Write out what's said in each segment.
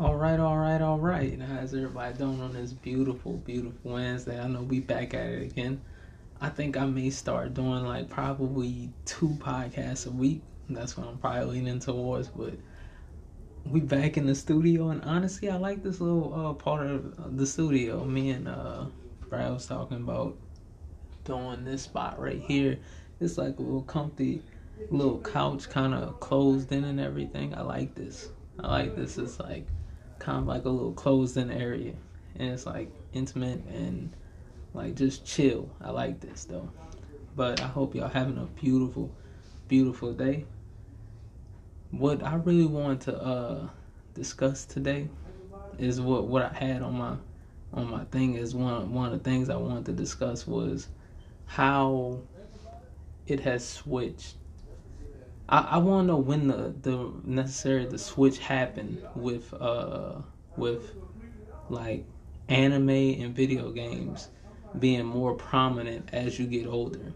All right, all right, all right. How's everybody doing on this beautiful, beautiful Wednesday? I know we back at it again. I think I may start doing like probably two podcasts a week. That's what I'm probably leaning towards. But we back in the studio, and honestly, I like this little uh, part of the studio. Me and uh, Brad was talking about doing this spot right here. It's like a little comfy, little couch, kind of closed in and everything. I like this. I like this. It's like kind of like a little closed in area and it's like intimate and like just chill. I like this though. But I hope y'all having a beautiful, beautiful day. What I really want to uh discuss today is what what I had on my on my thing is one one of the things I wanted to discuss was how it has switched I, I want to know when the the necessary the switch happened with uh with like anime and video games being more prominent as you get older.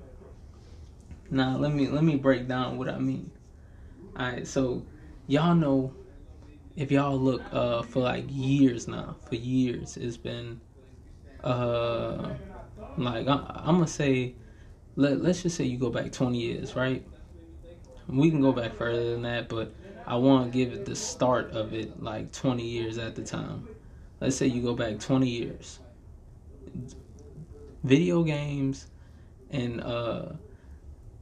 Now let me let me break down what I mean. Alright, so y'all know if y'all look uh for like years now, for years it's been uh like I, I'm gonna say let let's just say you go back 20 years, right? We can go back further than that, but I want to give it the start of it like 20 years at the time. Let's say you go back 20 years. Video games and uh,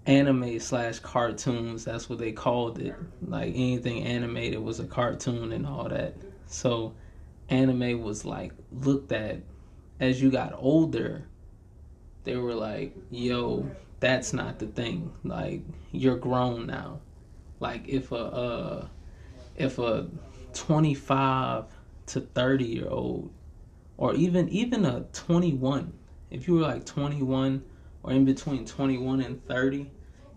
anime slash cartoons, that's what they called it. Like anything animated was a cartoon and all that. So anime was like looked at as you got older. They were like, yo, that's not the thing. Like you're grown now. Like if a uh, if a 25 to 30 year old or even even a 21, if you were like 21 or in between 21 and 30,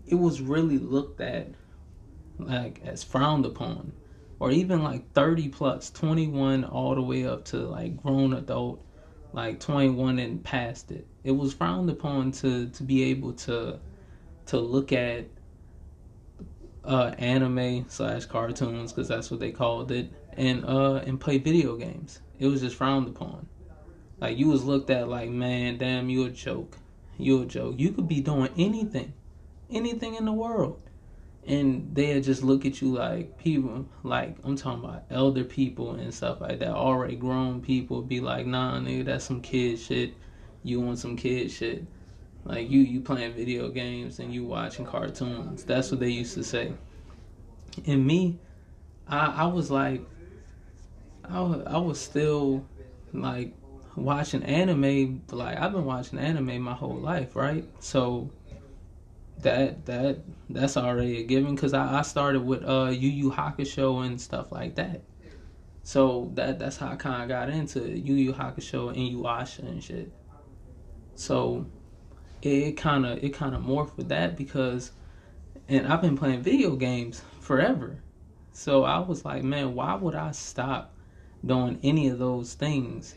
it was really looked at like as frowned upon. Or even like 30 plus, 21 all the way up to like grown adult like 21 and past it. It was frowned upon to to be able to to look at uh, anime slash cartoons because that's what they called it, and uh and play video games. It was just frowned upon. Like you was looked at like, man, damn, you a joke. You a joke. You could be doing anything, anything in the world and they just look at you like people like I'm talking about elder people and stuff like that, already grown people be like, nah nigga, that's some kid shit. You want some kid shit. Like you you playing video games and you watching cartoons. That's what they used to say. And me, I I was like I was, I was still like watching anime like I've been watching anime my whole life, right? So that that that's already a given because I, I started with uh Yu Yu Hakusho and stuff like that. So that that's how I kind of got into Yu Yu Hakusho and Inuyasha and shit. So it kind of it kind of morphed with that because, and I've been playing video games forever. So I was like, man, why would I stop doing any of those things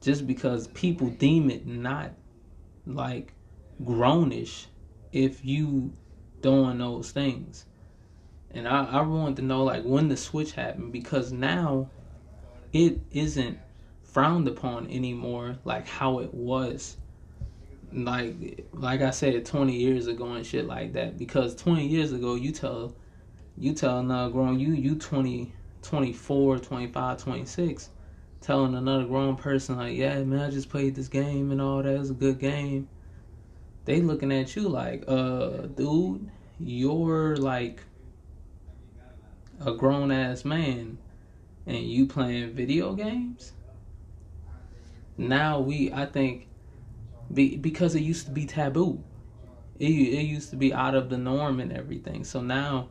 just because people deem it not like grownish if you doing those things. And I, I wanted to know like when the switch happened because now it isn't frowned upon anymore like how it was like like I said 20 years ago and shit like that. Because 20 years ago you tell you tell another grown you you 20 24 25 26 telling another grown person like yeah man I just played this game and all that. It's a good game they looking at you like, uh, dude, you're like a grown ass man and you playing video games. Now we, I think, be, because it used to be taboo. It, it used to be out of the norm and everything. So now,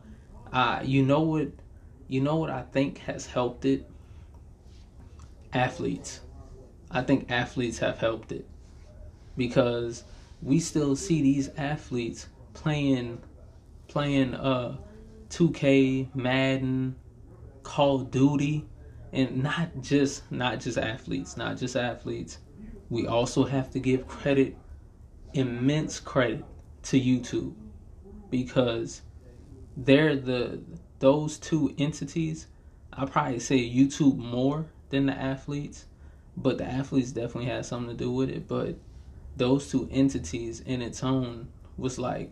uh, you know what, you know what I think has helped it. Athletes, I think athletes have helped it because we still see these athletes playing playing uh 2K, Madden, Call of Duty, and not just not just athletes, not just athletes. We also have to give credit, immense credit to YouTube because they're the those two entities I probably say YouTube more than the athletes, but the athletes definitely had something to do with it. But those two entities in its own was like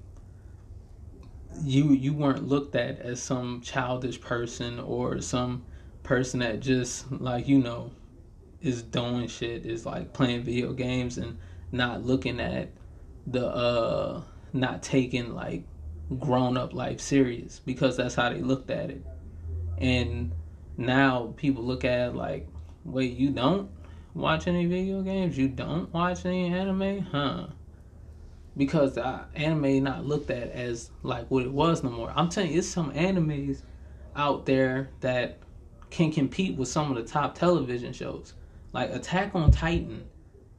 you you weren't looked at as some childish person or some person that just like you know is doing shit is like playing video games and not looking at the uh not taking like grown up life serious because that's how they looked at it. And now people look at it like wait you don't watch any video games you don't watch any anime huh because the anime not looked at as like what it was no more. I'm telling you, it's some animes out there that can compete with some of the top television shows. Like Attack on Titan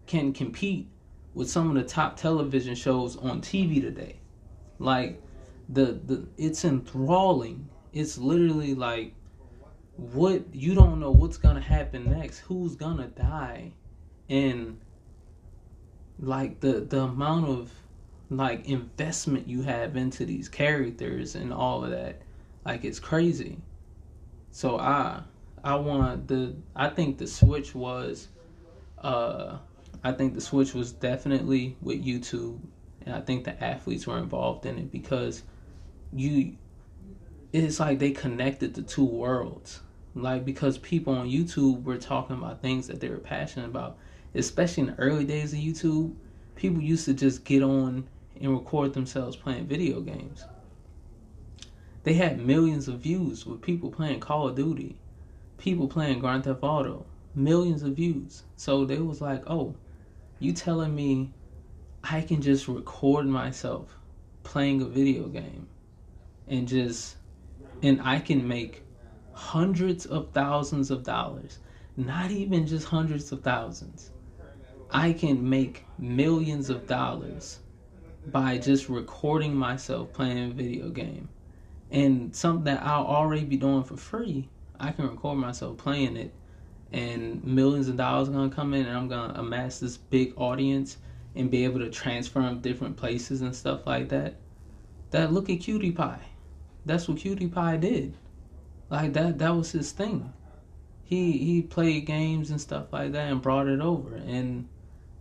can compete with some of the top television shows on TV today. Like the the it's enthralling. It's literally like what you don't know what's gonna happen next, who's gonna die, and like the the amount of like investment you have into these characters and all of that like it's crazy. So i i want the i think the switch was uh i think the switch was definitely with youtube and i think the athletes were involved in it because you it's like they connected the two worlds like because people on youtube were talking about things that they were passionate about especially in the early days of youtube people used to just get on and record themselves playing video games. They had millions of views with people playing Call of Duty, people playing Grand Theft Auto, millions of views. So they was like, "Oh, you telling me I can just record myself playing a video game and just and I can make hundreds of thousands of dollars, not even just hundreds of thousands. I can make millions of dollars by just recording myself playing a video game. And something that I'll already be doing for free, I can record myself playing it and millions of dollars are gonna come in and I'm gonna amass this big audience and be able to transfer them different places and stuff like that. That look at PewDiePie. That's what PewDiePie did. Like that that was his thing. He he played games and stuff like that and brought it over and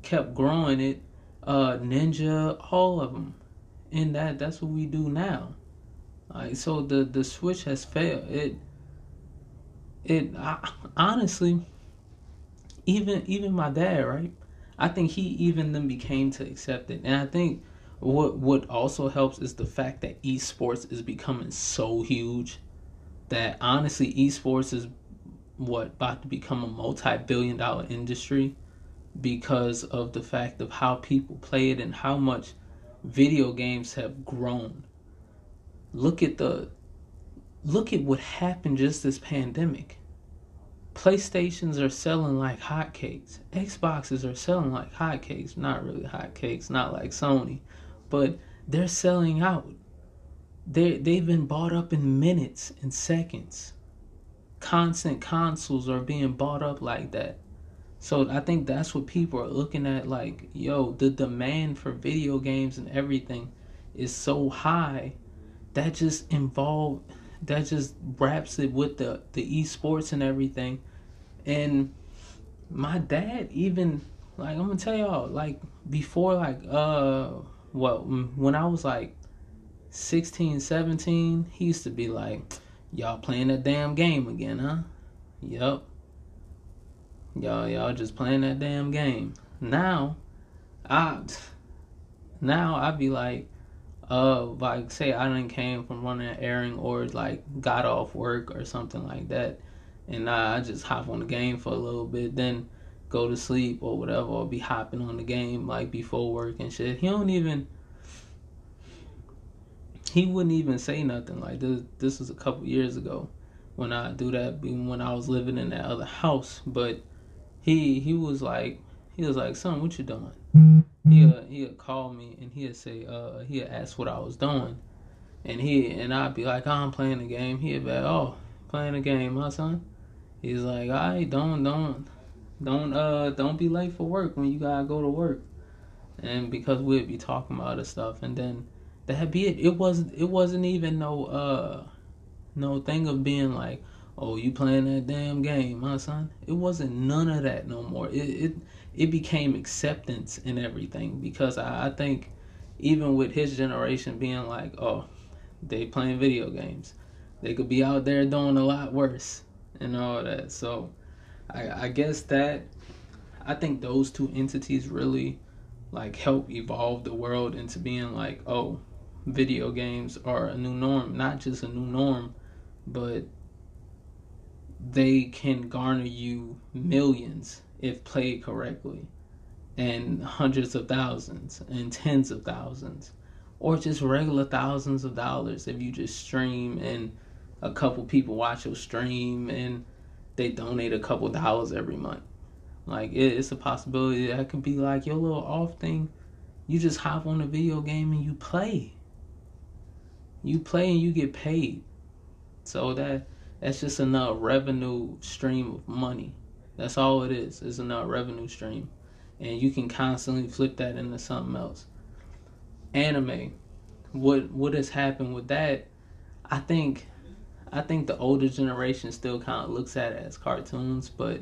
kept growing it uh, Ninja, all of them, and that that's what we do now. Like so, the the switch has failed. It it I, honestly, even even my dad, right? I think he even then became to accept it, and I think what what also helps is the fact that esports is becoming so huge that honestly, esports is what about to become a multi-billion dollar industry because of the fact of how people play it and how much video games have grown. Look at the look at what happened just this pandemic. PlayStations are selling like hotcakes. Xboxes are selling like hotcakes. Not really hotcakes, not like Sony, but they're selling out. They they've been bought up in minutes and seconds. Constant consoles are being bought up like that. So I think that's what people are looking at like, yo, the demand for video games and everything is so high that just involve that just wraps it with the the esports and everything. And my dad even like I'm gonna tell y'all like before like uh what when I was like 16, 17, he used to be like, y'all playing that damn game again, huh? Yup. Y'all, y'all just playing that damn game. Now, I, now I'd be like, uh, like say I didn't came from running an airing or like got off work or something like that, and I just hop on the game for a little bit, then go to sleep or whatever, or be hopping on the game like before work and shit. He don't even. He wouldn't even say nothing like this. This was a couple years ago when I do that, when I was living in that other house, but he he was like he was like, son, what you doing? He'll he'll call me and he'll say, uh, he'll ask what I was doing, and he and I'd be like, oh, I'm playing the game. He'd be like, oh, playing the game, my son. He's like, all right, don't don't don't uh don't be late for work when you gotta go to work, and because we'd be talking about other stuff, and then that'd be it. It wasn't it wasn't even no uh no thing of being like, oh, you playing that damn game, my son. It wasn't none of that no more. It it, it became acceptance and everything because I, I think even with his generation being like, oh, they playing video games, they could be out there doing a lot worse and all that. So I, I guess that I think those two entities really like help evolve the world into being like, oh, video games are a new norm, not just a new norm, but they can garner you millions if played correctly and hundreds of thousands and tens of thousands or just regular thousands of dollars if you just stream and a couple people watch your stream and they donate a couple dollars every month like it's a possibility that could be like your little off thing you just hop on a video game and you play you play and you get paid so that that's just another revenue stream of money. That's all it is. It's another revenue stream. And you can constantly flip that into something else. Anime. What what has happened with that? I think I think the older generation still kind of looks at it as cartoons, but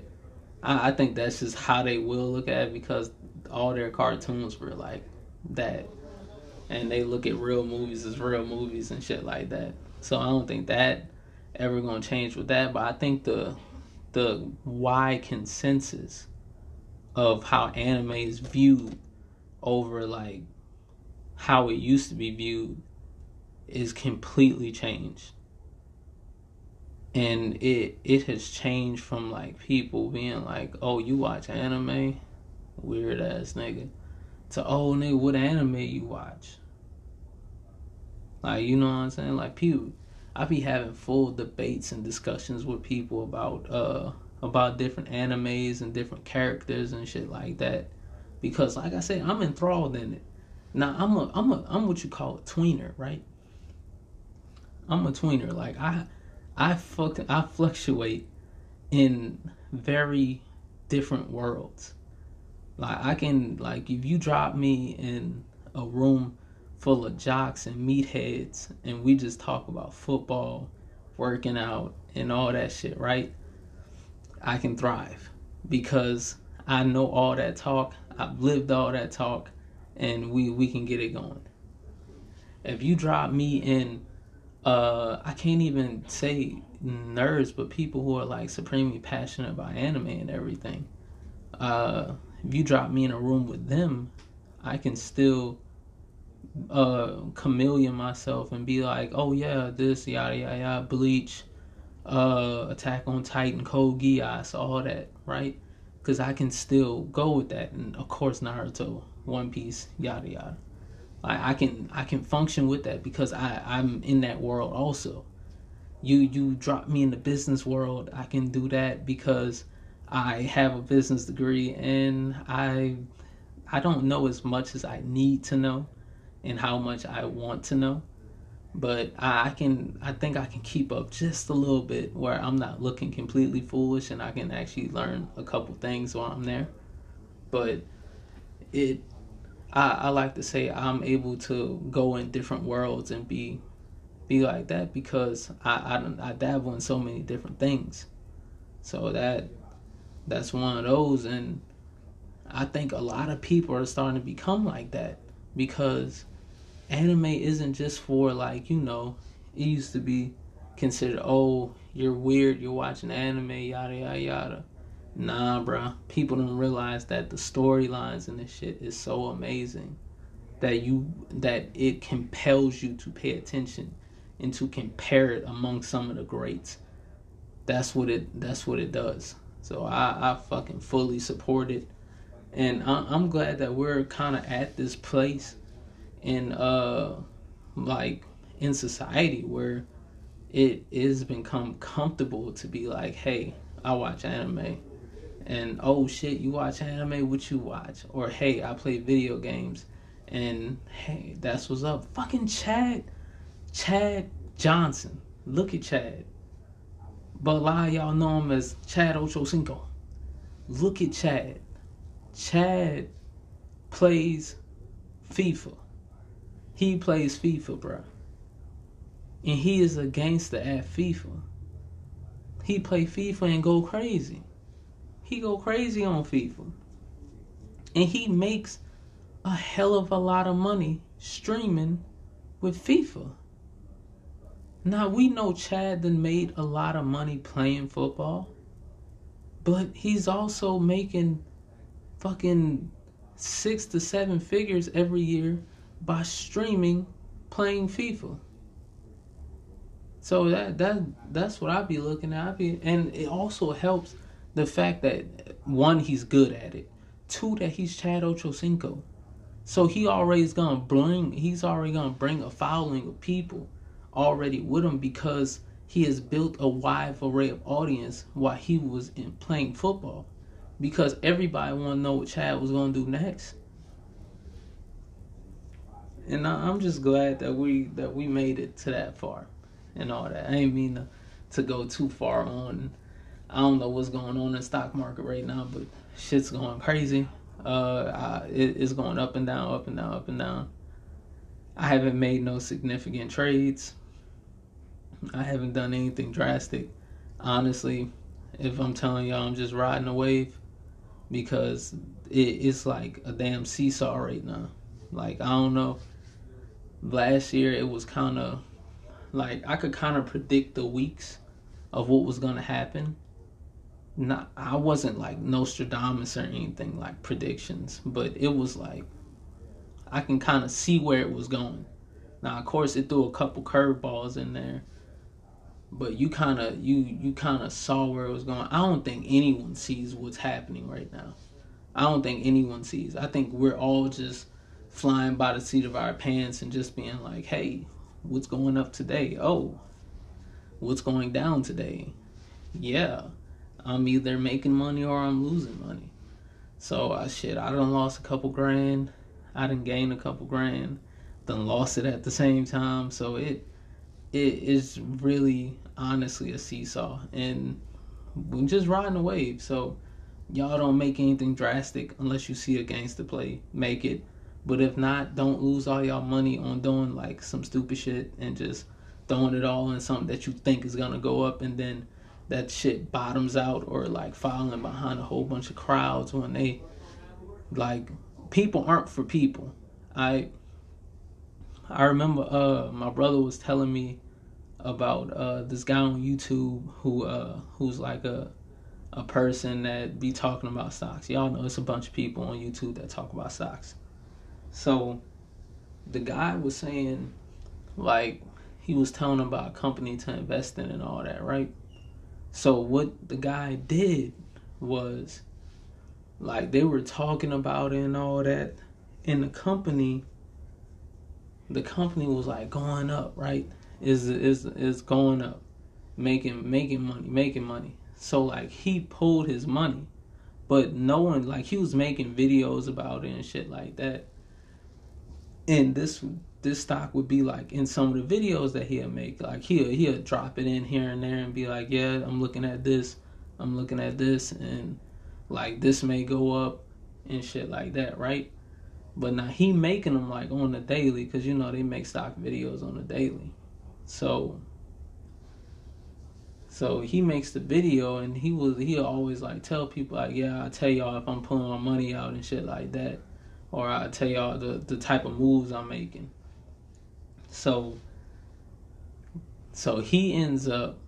I, I think that's just how they will look at it because all their cartoons were like that. And they look at real movies as real movies and shit like that. So I don't think that ever to change with that. But I think the the wide consensus of how anime is viewed over like how it used to be viewed is completely changed and it it has changed from like people being like oh you watch anime weird ass nigga to oh nigga what anime you watch like you know what i'm saying like people I be having full debates and discussions with people about uh about different animes and different characters and shit like that. Because like I said, I'm enthralled in it. Now I'm a I'm a I'm what you call a tweener, right? I'm a tweener. Like I I fuck I fluctuate in very different worlds. Like I can like if you drop me in a room full of jocks and meatheads and we just talk about football, working out, and all that shit, right? I can thrive because I know all that talk, I've lived all that talk, and we, we can get it going. If you drop me in, uh, I can't even say nerds, but people who are like supremely passionate about anime and everything. Uh, if you drop me in a room with them, I can still uh chameleon myself and be like, oh yeah, this yada yada yada, Bleach, uh, Attack on Titan, Code Geass, all that, right? Because I can still go with that, and of course Naruto, One Piece, yada yada. I, I can I can function with that because I I'm in that world also. You you drop me in the business world, I can do that because I have a business degree and I I don't know as much as I need to know and how much I want to know. But I can, I think I can keep up just a little bit where I'm not looking completely foolish and I can actually learn a couple things while I'm there. But it, I, I like to say I'm able to go in different worlds and be, be like that because I, I, I dabble in so many different things. So that, that's one of those. And I think a lot of people are starting to become like that because anime isn't just for like you know it used to be considered oh you're weird you're watching anime yada yada yada nah bruh. People don't realize that the storylines and this shit is so amazing that you that it compels you to pay attention and to compare it among some of the greats. That's what it that's what it does. So i i fucking fully support it. And i'm glad that we're kind of at this place in uh like in society where it is become comfortable to be like, hey, I watch anime. And oh shit, you watch anime, what you watch? Or hey, I play video games. And hey, that's what's up. Fucking Chad Chad Johnson. Look at Chad. But a lot of y'all know him as Chad Ochocinco. Look at Chad. Chad plays FIFA. He plays FIFA, bro. And he is a gangster at FIFA. he play FIFA and go crazy. He go crazy on FIFA. And he makes a hell of a lot of money streaming with FIFA. Now we know Chad then made a lot of money playing football, but he's also making fucking six to seven figures every year by streaming playing FIFA. So that that that's what I'd be looking at. I'd be, and it also helps the fact that one, he's good at it. Two, that he's Chad Ochocinco. So he already is gonna bring he's already gonna bring a following of people already with him because he has built a wide array of audience while he was in playing football. Because everybody wanna know what Chad was gonna do next. And I'm just glad that we that we made it to that far and all that. I ain't mean to, to go too far on. I don't know what's going on in the stock market right now, but shit's going crazy. Uh, I, it, it's going up and down, up and down, up and down. I haven't made no significant trades. I haven't done anything drastic. Honestly, if I'm telling y'all, I'm just riding a wave because it, it's like a damn seesaw right now. Like I don't know. Last year it was kind of like I could kind of predict the weeks of what was gonna happen. Not I wasn't like Nostradamus or anything like predictions, but it was like I can kind of see where it was going. Now, of course, it threw a couple curveballs in there, but you kind of you you kind of saw where it was going. I don't think anyone sees what's happening right now. I don't think anyone sees. I think we're all just flying by the seat of our pants and just being like, "Hey, what's going up today? Oh, what's going down today? Yeah, I'm either making money or I'm losing money. So I shit, I done lost a couple grand. I done gained a couple grand. Then lost it at the same time. So it it is really honestly a seesaw, and we're just riding the wave. So y'all don't make anything drastic unless you see a gangster play. Make it but if not, don't lose all y'all money on doing like some stupid shit and just throwing it all in something that you think is gonna go up and then that shit bottoms out or like falling behind a whole bunch of crowds when they like people aren't for people. I I remember uh my brother was telling me about uh this guy on YouTube who uh who's like a a person that be talking about stocks. Y'all know it's a bunch of people on YouTube that talk about stocks. So the guy was saying, like, he was telling about a company to invest in and all that, right? So what the guy did was, like, they were talking about it and all that, in the company, the company was like going up, right? Is is is going up, making making money, making money. So like he pulled his money, but no one like he was making videos about it and shit like that and this this stock would be like in some of the videos that he'll make like he'll he'll drop it in here and there and be like yeah i'm looking at this i'm looking at this and like this may go up and shit like that right but now he making them like on the daily because you know they make stock videos on the daily so so he makes the video and he was he'll always like tell people like yeah i tell y'all if i'm pulling my money out and shit like that or I tell y'all the, the type of moves I'm making. So so he ends up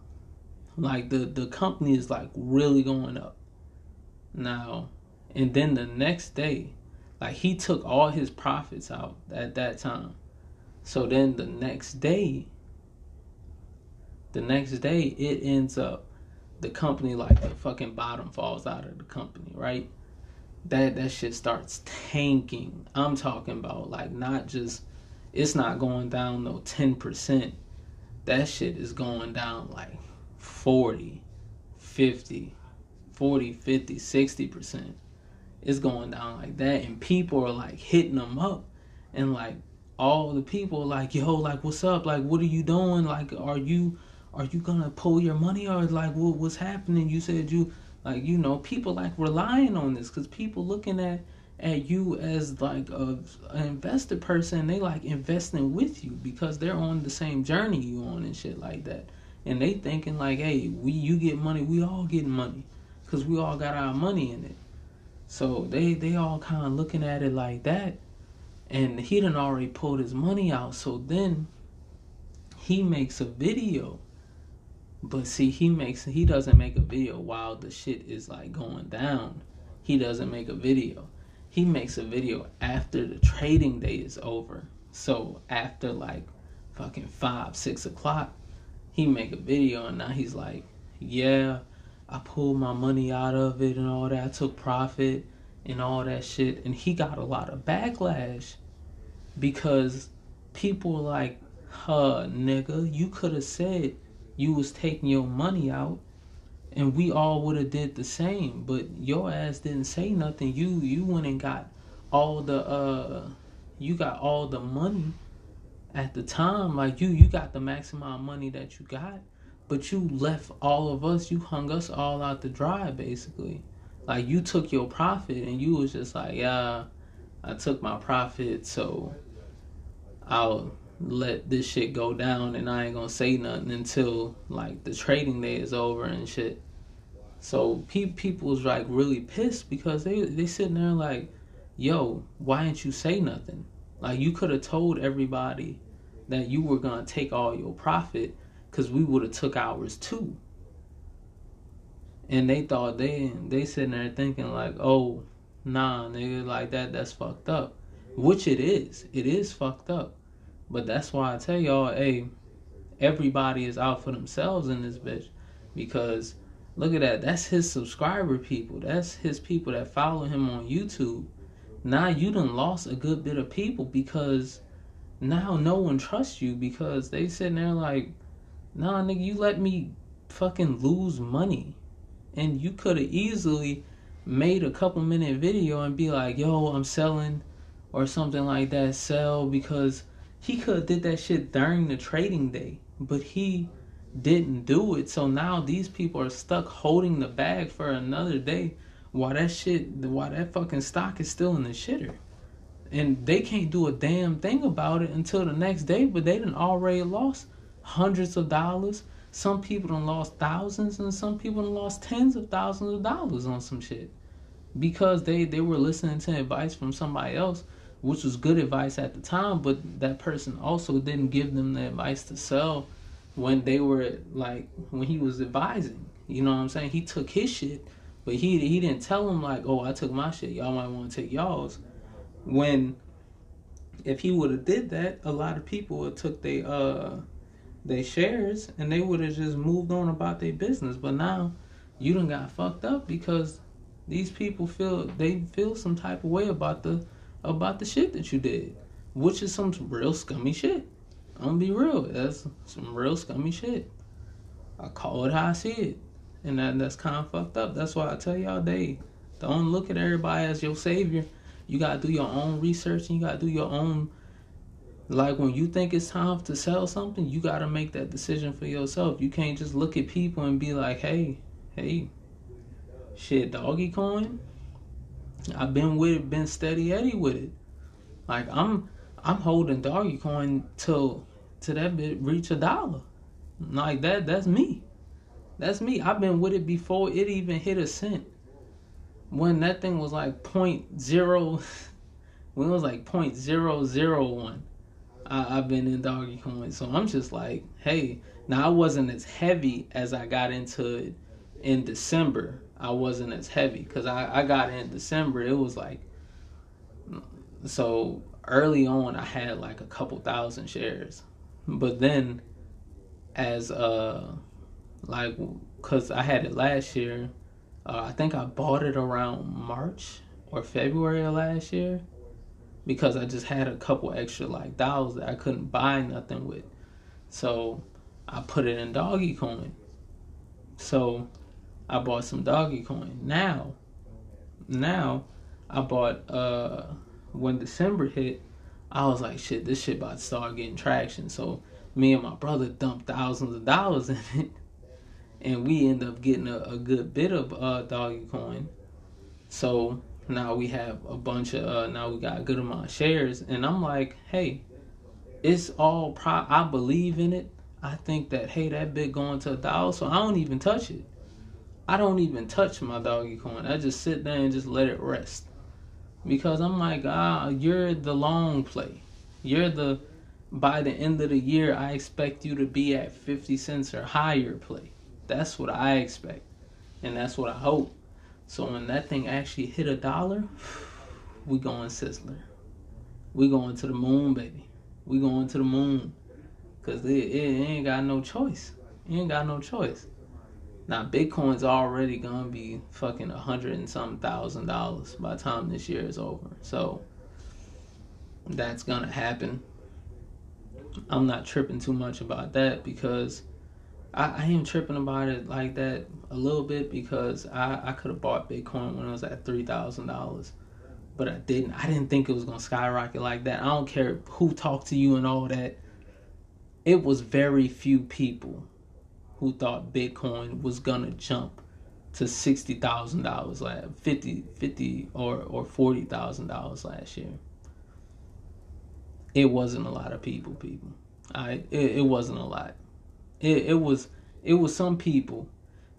like the the company is like really going up. Now and then the next day like he took all his profits out at that time. So then the next day the next day it ends up the company like the fucking bottom falls out of the company right? That that shit starts tanking. I'm talking about like not just it's not going down no 10%. That shit is going down like 40, 50, 40, 50, 60%. It's going down like that and people are like hitting them up and like all the people like yo like what's up like what are you doing like are you are you gonna pull your money or like what, what's happening you said you like you know, people like relying on this because people looking at at you as like a an invested person, they like investing with you because they're on the same journey you on and shit like that. and they thinking like, hey, we you get money, we all getting money, cause we all got our money in it. So they they all kind of looking at it like that, and he done already pulled his money out. So then he makes a video, but see he makes he doesn't make a video while the shit is like going down. He doesn't make a video. He makes a video after the trading day is over. So after like fucking five six o'clock he make a video and now he's like, yeah, I pulled my money out of it and all that. I took profit and all that shit. And he got a lot of backlash because people were like, huh, nigga, you could have said you was taking your money out and we all would have did the same. But your ass didn't say nothing. You you went and got all the uh you got all the money at the time, like you, you got the maximum money that you got, but you left all of us, you hung us all out to dry, basically. Like you took your profit and you was just like, yeah, I took my profit, so I'll let this shit go down and I ain't gonna say nothing until like the trading day is over and shit. So pe- people was like really pissed because they they sitting there like, yo, why didn't you say nothing? Like you could have told everybody that you were gonna take all your profit, cause we would have took ours too. And they thought they they sitting there thinking like, oh, nah, nigga, like that that's fucked up, which it is. It is fucked up. But that's why I tell y'all, hey, everybody is out for themselves in this bitch, because look at that. That's his subscriber people. That's his people that follow him on YouTube now you done lost a good bit of people because now no one trusts you because they sitting there like, nah, nigga, you let me fucking lose money. And you could have easily made a couple minute video and be like, yo, I'm selling or something like that, sell because he could have did that shit during the trading day. But he didn't do it. So now these people are stuck holding the bag for another day while that shit, why that fucking stock is still in the shitter. And they can't do a damn thing about it until the next day, but they done already lost hundreds of dollars. Some people done lost thousands, and some people done lost tens of thousands of dollars on some shit. Because they, they were listening to advice from somebody else, which was good advice at the time, but that person also didn't give them the advice to sell when they were like when he was advising. You know what I'm saying? He took his shit but he he didn't tell him like, oh, I took my shit. Y'all might want to take y'all's. When if he would have did that, a lot of people would took they uh they shares and they would have just moved on about their business. But now you done got fucked up because these people feel they feel some type of way about the about the shit that you did, which is some real scummy shit. I'm gonna be real. That's some real scummy shit. I call it how I see it and that that's kind of fucked up. That's why I tell y'all, day, don't look at everybody as your savior. You gotta do your own research and you gotta do your own. Like when you think it's time to sell something, you gotta make that decision for yourself. You can't just look at people and be like, "Hey, hey, shit, doggy coin." I've been with it, been steady Eddie with it. Like I'm, I'm holding doggy coin till, till that bit reach a dollar. Like that, that's me. That's me. I've been with it before it even hit a cent. When that thing was like point zero, when it was like point zero zero one, I, I've been in doggy coin. So I'm just like, hey, now I wasn't as heavy as I got into it in December. I wasn't as heavy because I, I got in December. It was like, so early on, I had like a couple thousand shares. But then as uh like because I had it last year. Uh, I think I bought it around March or February of last year because I just had a couple extra like dollars that I couldn't buy nothing with. So I put it in doggy coin. So I bought some doggy coin. Now, now I bought uh when December hit, I was like, shit, this shit about to start getting traction. So me and my brother dumped thousands of dollars in it and we end up getting a, a good bit of uh, doggy coin. So now we have a bunch of uh, now we got a good amount of shares, and I'm like, hey, it's all pro. I believe in it. I think that hey, that bit going to a dollar, so I don't even touch it. I don't even touch my doggy coin. I just sit there and just let it rest. Because I'm like, ah, you're the long play. You're the by the end of the year I expect you to be at 50 cents or higher play. That's what I expect. And that's what I hope. So when that thing actually hit a dollar, we going Sizzler. We going to the moon, baby. We going to the moon. Cause it, it ain't got no choice. You ain't got no choice. Now Bitcoin's already gonna be fucking a hundred and some thousand dollars by the time this year is over. So that's gonna happen. I'm not tripping too much about that because I, I am tripping about it like that a little bit because I, I could have bought Bitcoin when it was at three thousand dollars. But I didn't. I didn't think it was gonna skyrocket like that. I don't care who talked to you and all that. It was very few people who thought Bitcoin was gonna jump to sixty thousand dollars last 50, 50 or or forty thousand dollars last year. It wasn't a lot of people, people. I it, it wasn't a lot. It it was it was some people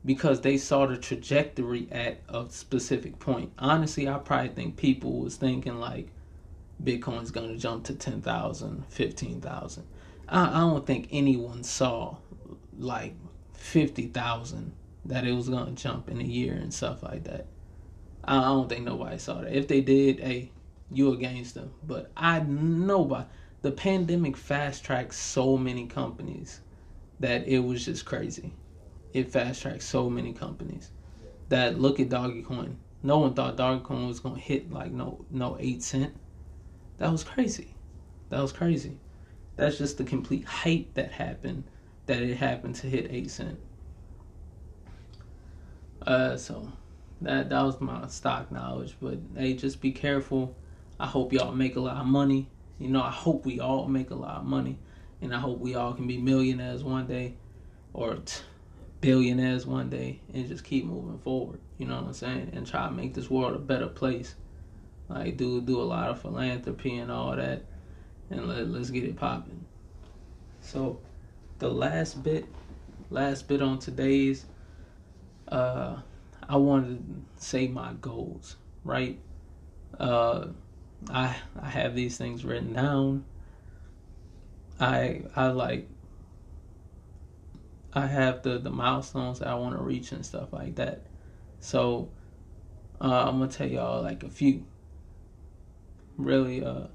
because they saw the trajectory at a specific point. Honestly, I probably think people was thinking like Bitcoin's gonna jump to 10,000, 15,000. I, I don't think anyone saw like 50,000 that it was to jump in a year and stuff like that. I don't think nobody saw that. If they did, hey, you against them. But I nobody. The pandemic fast tracked so many companies that it was just crazy. It fast tracked so many companies that look at Doggy Coin. No one thought Doggy Coin was gonna hit like no no eight cent. That was crazy. That was crazy. That's just the complete hype that happened that it happened to hit eight cent. Uh, so that that was my stock knowledge. But hey, just be careful. I hope y'all make a lot of money. You know, I hope we all make a lot of money, and I hope we all can be millionaires one day, or t- billionaires one day, and just keep moving forward. You know what I'm saying? And try to make this world a better place. Like do do a lot of philanthropy and all that, and let let's get it popping. So the last bit, last bit on today's, uh, I wanted to say my goals, right? Uh, I I have these things written down. I I like I have the the milestones that I want to reach and stuff like that. So uh, I'm gonna tell y'all like a few. Really, uh,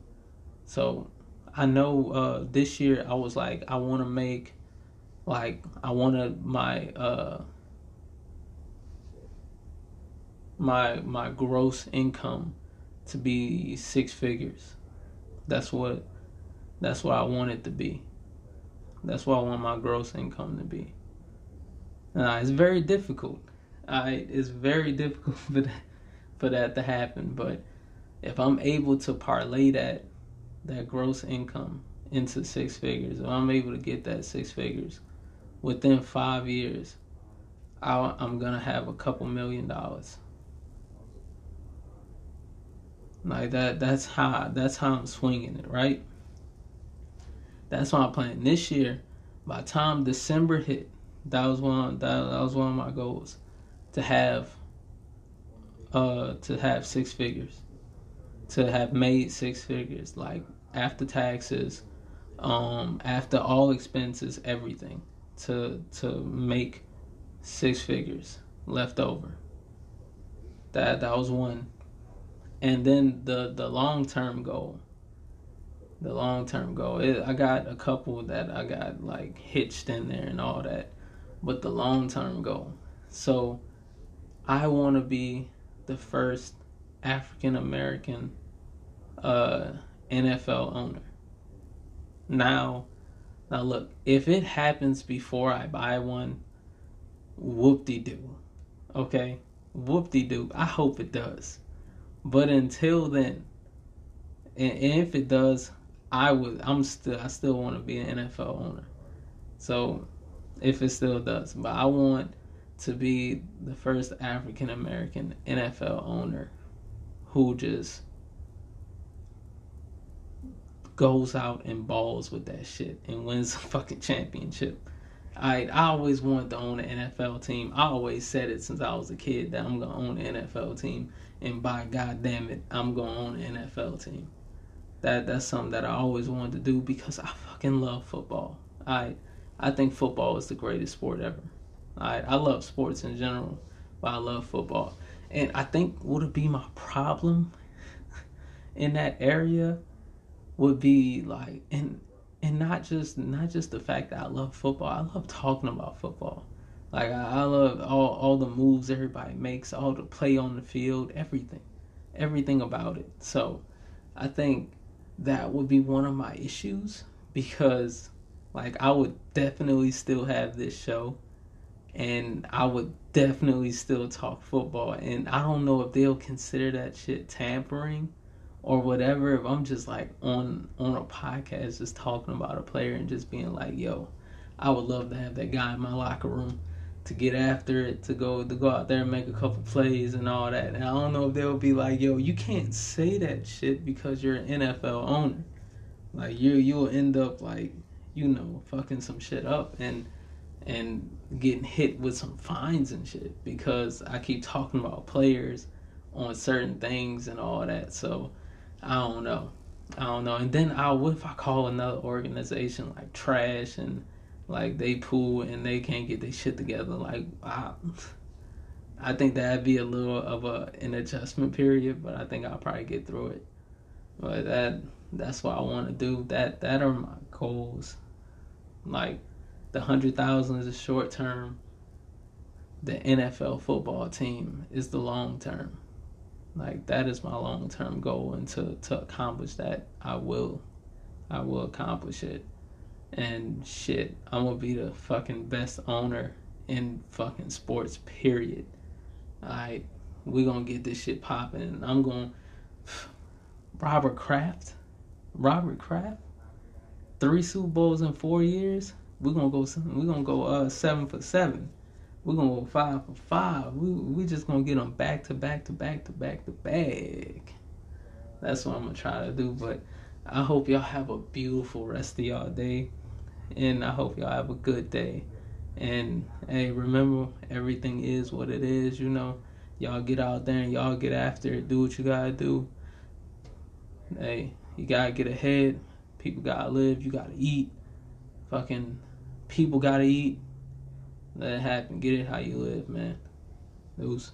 so I know uh, this year I was like I want to make like I wanted my uh my my gross income to be six figures. That's what that's what I want it to be. That's what I want my gross income to be. Uh, it's very difficult. I it's very difficult for that for that to happen. But if I'm able to parlay that that gross income into six figures, if I'm able to get that six figures, within five years, i am gonna have a couple million dollars. Like that. That's how. That's how I'm swinging it, right? That's I'm playing this year. By time December hit, that was one. That, that was one of my goals, to have. Uh, to have six figures, to have made six figures, like after taxes, um, after all expenses, everything to to make six figures left over. That that was one. And then the the long term goal. The long term goal. It, I got a couple that I got like hitched in there and all that, but the long term goal. So, I want to be the first African American uh, NFL owner. Now, now look, if it happens before I buy one, whoop de doo. Okay? Whoop de doo. I hope it does. But until then, and, if it does, I would I'm still I still want to be an NFL owner. So if it still does. But I want to be the first African American NFL owner who just goes out and balls with that shit and wins a fucking championship. I I always wanted to own an NFL team. I always said it since I was a kid that I'm gonna own an NFL team, and by God damn it, I'm gonna own an NFL team. That that's something that I always wanted to do because I fucking love football. I I think football is the greatest sport ever. I I love sports in general, but I love football. And I think would it be my problem in that area would be like and and not just not just the fact that I love football. I love talking about football. Like I, I love all all the moves everybody makes, all the play on the field, everything, everything about it. So I think that would be one of my issues because like I would definitely still have this show and I would definitely still talk football and I don't know if they'll consider that shit tampering or whatever if I'm just like on on a podcast just talking about a player and just being like, yo, I would love to have that guy in my locker room to get after it, to go to go out there and make a couple plays and all that. And I don't know if they'll be like, yo, you can't say that shit because you're an NFL owner. Like you you'll end up like, you know, fucking some shit up and and getting hit with some fines and shit because I keep talking about players on certain things and all that. So I don't know. I don't know. And then I what if I call another organization like trash and like they pool and they can't get their shit together? Like I, I think that'd be a little of a an adjustment period, but I think I'll probably get through it. But that that's what I want to do. That that are my goals. Like the hundred thousand is a short term. The NFL football team is the long term. Like that is my long term goal, and to to accomplish that, I will, I will accomplish it. And shit, I'm gonna be the fucking best owner in fucking sports. Period. Alright, we gonna get this shit popping. I'm gonna. Robert Kraft, Robert Kraft, three Super Bowls in four years. We're gonna go. We're gonna go uh, seven for seven. We're gonna go five for five. We we just gonna get them back to back to back to back to back. That's what I'm gonna try to do. But I hope y'all have a beautiful rest of y'all day, and I hope y'all have a good day. And hey, remember everything is what it is. You know, y'all get out there and y'all get after it. Do what you gotta do. Hey, you gotta get ahead. People gotta live. You gotta eat. Fucking people gotta eat let it happen. Get it how you live, man. Was